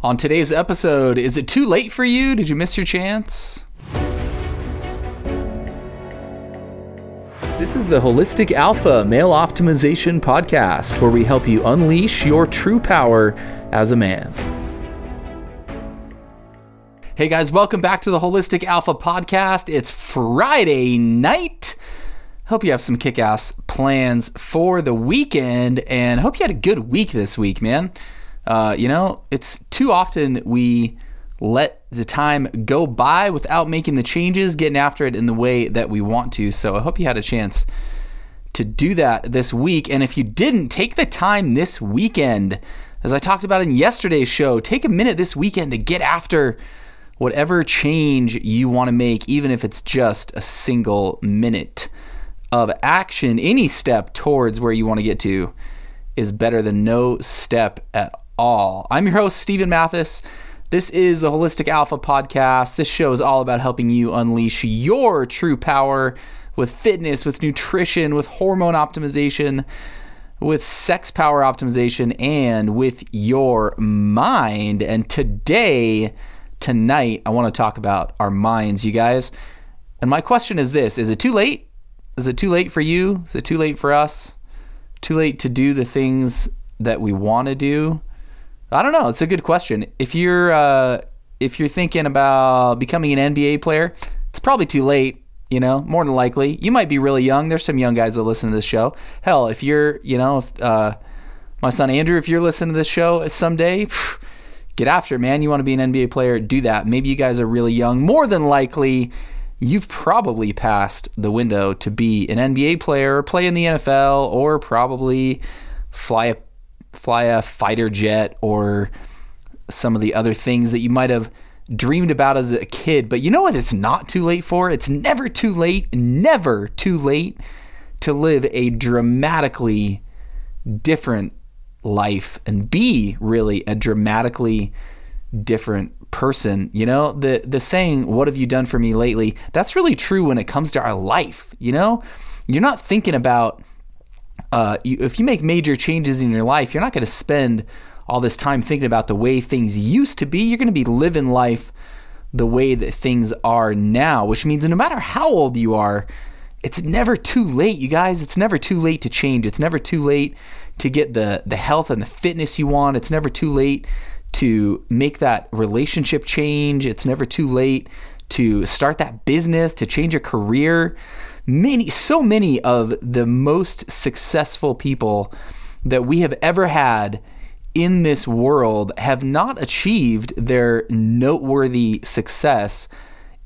On today's episode, is it too late for you? Did you miss your chance? This is the Holistic Alpha Male Optimization Podcast, where we help you unleash your true power as a man. Hey guys, welcome back to the Holistic Alpha Podcast. It's Friday night. Hope you have some kick ass plans for the weekend and hope you had a good week this week, man. Uh, you know, it's too often we let the time go by without making the changes, getting after it in the way that we want to. So I hope you had a chance to do that this week. And if you didn't, take the time this weekend. As I talked about in yesterday's show, take a minute this weekend to get after whatever change you want to make, even if it's just a single minute of action. Any step towards where you want to get to is better than no step at all. I'm your host, Steven Mathis. This is the Holistic Alpha Podcast. This show is all about helping you unleash your true power with fitness, with nutrition, with hormone optimization, with sex power optimization, and with your mind. And today, tonight, I want to talk about our minds, you guys. And my question is this Is it too late? Is it too late for you? Is it too late for us? Too late to do the things that we want to do? I don't know. It's a good question. If you're uh, if you're thinking about becoming an NBA player, it's probably too late. You know, more than likely, you might be really young. There's some young guys that listen to this show. Hell, if you're, you know, if, uh, my son Andrew, if you're listening to this show someday, get after it, man. You want to be an NBA player, do that. Maybe you guys are really young. More than likely, you've probably passed the window to be an NBA player play in the NFL or probably fly a fly a fighter jet or some of the other things that you might have dreamed about as a kid. But you know what it's not too late for? It's never too late, never too late to live a dramatically different life and be really a dramatically different person. You know, the the saying what have you done for me lately? That's really true when it comes to our life, you know? You're not thinking about uh, you, if you make major changes in your life, you're not going to spend all this time thinking about the way things used to be. You're going to be living life the way that things are now, which means no matter how old you are, it's never too late, you guys. It's never too late to change. It's never too late to get the the health and the fitness you want. It's never too late to make that relationship change. It's never too late to start that business, to change a career many, so many of the most successful people that we have ever had in this world have not achieved their noteworthy success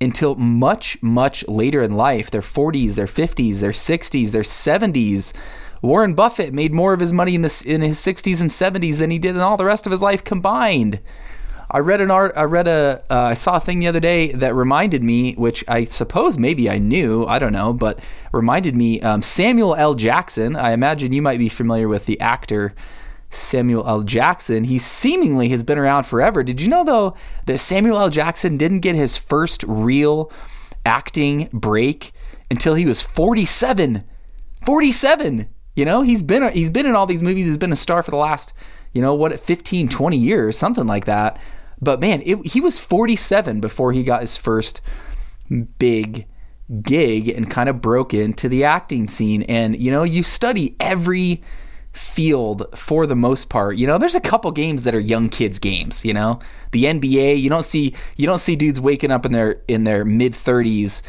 until much, much later in life their 40s, their 50s, their 60s, their 70s. Warren Buffett made more of his money in, the, in his 60s and 70s than he did in all the rest of his life combined. I read an art. I read a. Uh, I saw a thing the other day that reminded me, which I suppose maybe I knew. I don't know, but reminded me. Um, Samuel L. Jackson. I imagine you might be familiar with the actor Samuel L. Jackson. He seemingly has been around forever. Did you know though that Samuel L. Jackson didn't get his first real acting break until he was 47. 47. You know, he's been he's been in all these movies. He's been a star for the last, you know, what 15, 20 years, something like that. But man, it, he was 47 before he got his first big gig and kind of broke into the acting scene. And, you know, you study every field for the most part. You know, there's a couple games that are young kids games, you know. The NBA, you don't see you don't see dudes waking up in their in their mid 30s,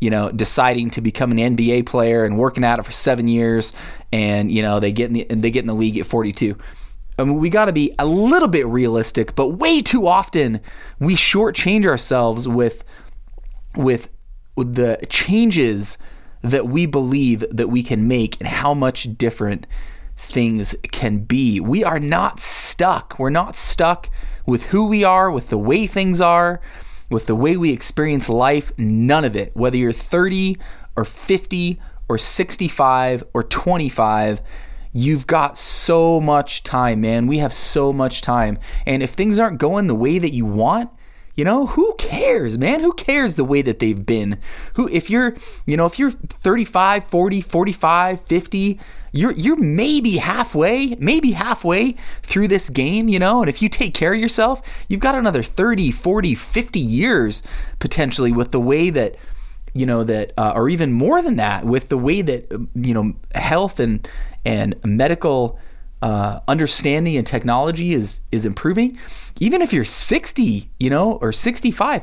you know, deciding to become an NBA player and working at it for 7 years and, you know, they get in the, they get in the league at 42. I mean, we got to be a little bit realistic, but way too often we shortchange ourselves with, with with the changes that we believe that we can make and how much different things can be. We are not stuck. We're not stuck with who we are, with the way things are, with the way we experience life. None of it. Whether you're 30 or 50 or 65 or 25 You've got so much time, man. We have so much time. And if things aren't going the way that you want, You know, who cares, man? Who cares the way that they've been? Who if you're, you know, if you're 35, 40, 45, 50, you're you're maybe halfway, maybe halfway through this game, you know, and if you take care of yourself, you've got another 30, 40, 50 years potentially with the way that you know that uh, or even more than that with the way that you know health and and medical uh, understanding and technology is is improving. Even if you're 60 you know or 65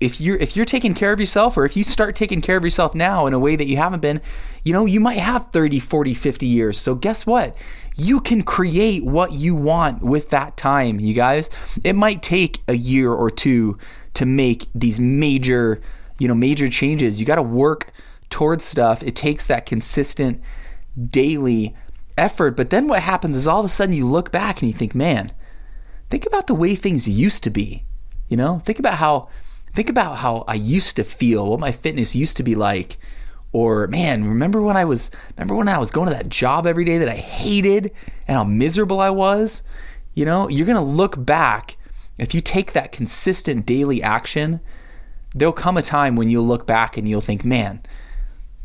if you're if you're taking care of yourself or if you start taking care of yourself now in a way that you haven't been you know you might have 30 40 50 years. So guess what? You can create what you want with that time you guys. It might take a year or two to make these major you know major changes. You got to work towards stuff. It takes that consistent daily effort. But then what happens is all of a sudden you look back and you think man think about the way things used to be. You know think about how think about how I used to feel, what my fitness used to be like. Or man, remember when I was remember when I was going to that job every day that I hated and how miserable I was? You know, you're to look back. If you take that consistent daily action, there'll come a time when you'll look back and you'll think, "Man,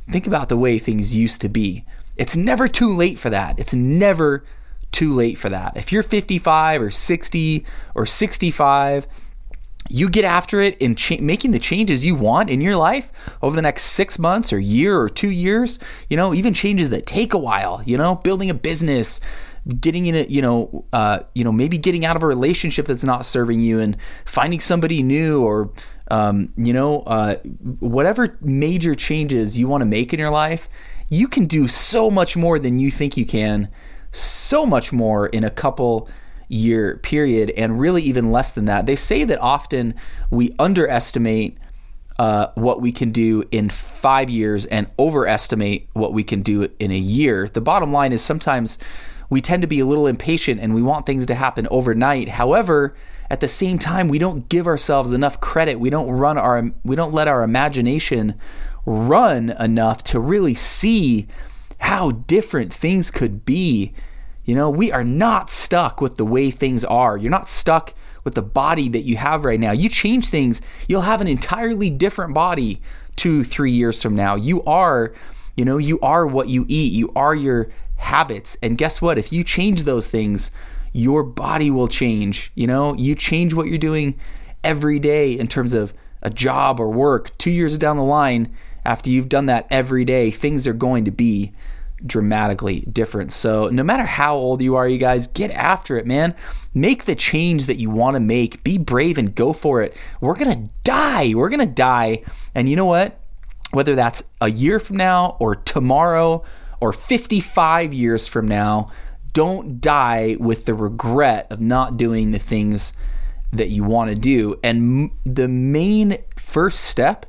think about the way things used to be." It's never too late for that. It's never too late for that. If you're 55 or 60 or 65, you get after it in cha- making the changes you want in your life over the next six months or year or two years, you know, even changes that take a while, you know, building a business, getting in it, you know, uh, you know, maybe getting out of a relationship that's not serving you and finding somebody new or, um, you know, uh, whatever major changes you want to make in your life, you can do so much more than you think you can, so much more in a couple year period, and really even less than that. They say that often we underestimate uh, what we can do in five years and overestimate what we can do in a year. The bottom line is sometimes we tend to be a little impatient and we want things to happen overnight. However, at the same time, we don't give ourselves enough credit. We don't run our we don't let our imagination run enough to really see how different things could be you know, we are not stuck with the way things are. You're not stuck with the body that you have right now. You change things, you'll have an entirely different body two, three years from now. You are, you know, you are what you eat, you are your habits. And guess what? If you change those things, your body will change. You know, you change what you're doing every day in terms of a job or work. Two years down the line, after you've done that every day, things are going to be dramatically different. So, no matter how old you are, you guys, get after it, man. Make the change that you want to make. Be brave and go for it. We're going to die. We're going to die. And you know what? Whether that's a year from now or tomorrow or 55 years from now, don't die with the regret of not doing the things that you want to do. And the main first step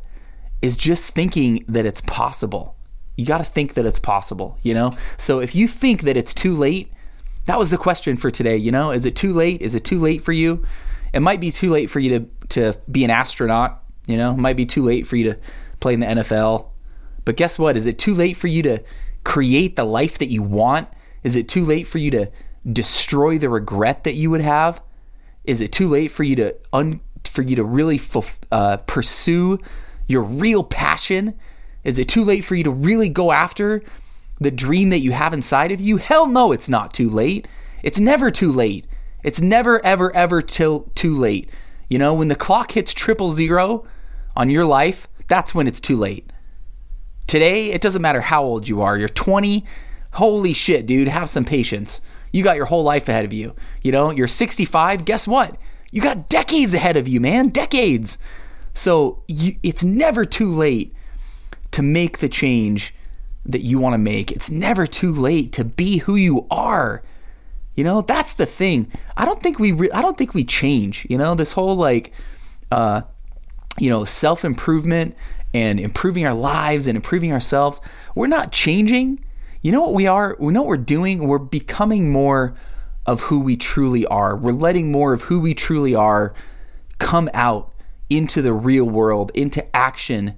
is just thinking that it's possible you got to think that it's possible, you know? So if you think that it's too late, that was the question for today, you know? Is it too late? Is it too late for you? It might be too late for you to to be an astronaut, you know? It might be too late for you to play in the NFL. But guess what? Is it too late for you to create the life that you want? Is it too late for you to destroy the regret that you would have? Is it too late for you to un, for you to really uh, pursue your real passion is it too late for you to really go after the dream that you have inside of you? Hell no, it's not too late. It's never too late. It's never, ever, ever till too late. You know, when the clock hits triple zero on your life, that's when it's too late. Today, it doesn't matter how old you are. You're 20. Holy shit, dude, have some patience. You got your whole life ahead of you. You know, you're 65. Guess what? You got decades ahead of you, man. Decades. So you, it's never too late to make the change that you want to make. It's never too late to be who you are. You know, that's the thing. I don't think we re- I don't think we change, you know, this whole like uh you know, self-improvement and improving our lives and improving ourselves. We're not changing. You know what we are? We know what we're doing. We're becoming more of who we truly are. We're letting more of who we truly are come out into the real world, into action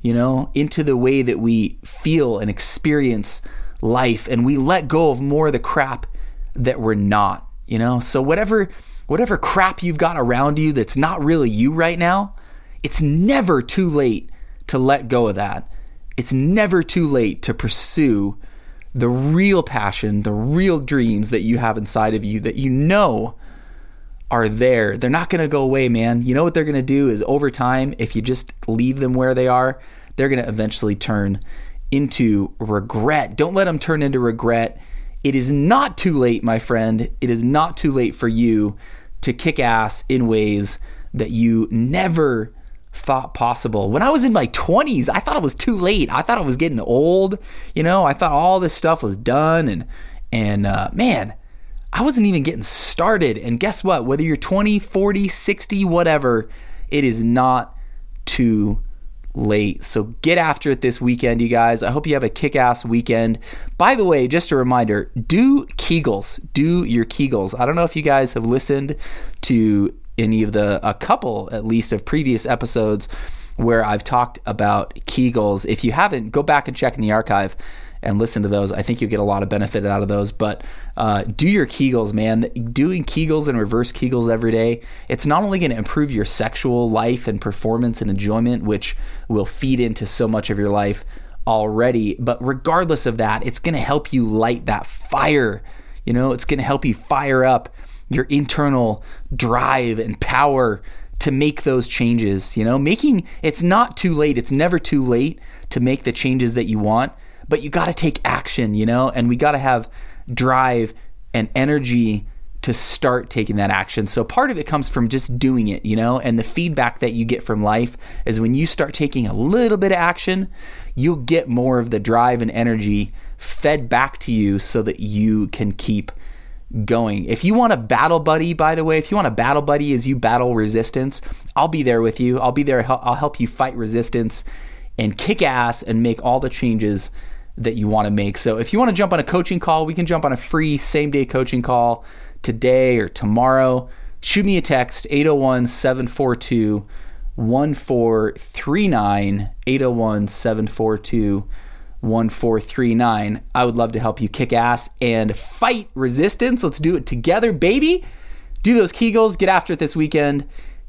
you know, into the way that we feel and experience life and we let go of more of the crap that we're not, you know? So whatever whatever crap you've got around you that's not really you right now, it's never too late to let go of that. It's never too late to pursue the real passion, the real dreams that you have inside of you that you know are there. They're not going to go away, man. You know what they're going to do is over time, if you just leave them where they are, they're going to eventually turn into regret. Don't let them turn into regret. It is not too late, my friend. It is not too late for you to kick ass in ways that you never thought possible. When I was in my 20s, I thought it was too late. I thought I was getting old. You know, I thought all this stuff was done and and uh, man, I wasn't even getting started. And guess what? Whether you're 20, 40, 60, whatever, it is not too late. So get after it this weekend, you guys. I hope you have a kick ass weekend. By the way, just a reminder do Kegels. Do your Kegels. I don't know if you guys have listened to any of the, a couple at least, of previous episodes where I've talked about Kegels. If you haven't, go back and check in the archive and listen to those. I think you'll get a lot of benefit out of those. But uh, do your Kegels, man. Doing Kegels and reverse Kegels every day, it's not only going to improve your sexual life and performance and enjoyment, which will feed into so much of your life already, but regardless of that, it's going to help you light that fire. You know, it's going to help you fire up your internal drive and power to make those changes. You know, making it's not too late. It's never too late to make the changes that you want but you got to take action, you know, and we got to have drive and energy to start taking that action. So part of it comes from just doing it, you know, and the feedback that you get from life is when you start taking a little bit of action, you'll get more of the drive and energy fed back to you so that you can keep going. If you want a battle buddy, by the way, if you want a battle buddy as you battle resistance, I'll be there with you. I'll be there. I'll help you fight resistance and kick ass and make all the changes that you want to make. So if you want to jump on a coaching call, we can jump on a free same day coaching call today or tomorrow. Shoot me a text 801 742 1439 801 742 1439. I would love to help you kick ass and fight resistance. Let's do it together, baby. Do those Kegels, get after it this weekend.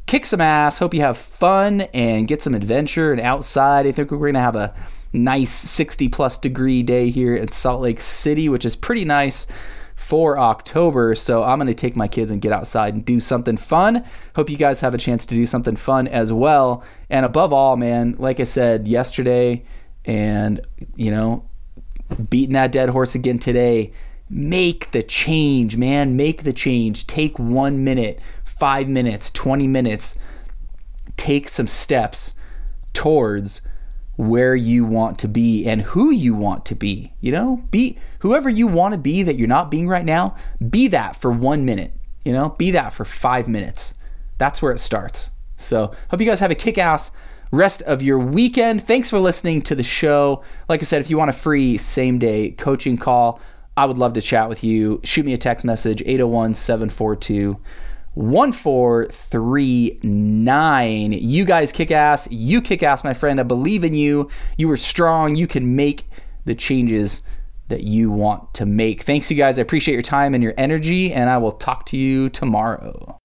Kick some ass. Hope you have fun and get some adventure and outside. I think we're going to have a nice 60 plus degree day here in Salt Lake City, which is pretty nice for October. So I'm going to take my kids and get outside and do something fun. Hope you guys have a chance to do something fun as well. And above all, man, like I said yesterday, and you know, beating that dead horse again today. Make the change, man. Make the change. Take one minute, five minutes, 20 minutes. Take some steps towards where you want to be and who you want to be. You know, be whoever you want to be that you're not being right now, be that for one minute. You know, be that for five minutes. That's where it starts. So, hope you guys have a kick ass rest of your weekend. Thanks for listening to the show. Like I said, if you want a free same day coaching call, I would love to chat with you. Shoot me a text message 801 742 1439. You guys kick ass. You kick ass, my friend. I believe in you. You are strong. You can make the changes that you want to make. Thanks, you guys. I appreciate your time and your energy, and I will talk to you tomorrow.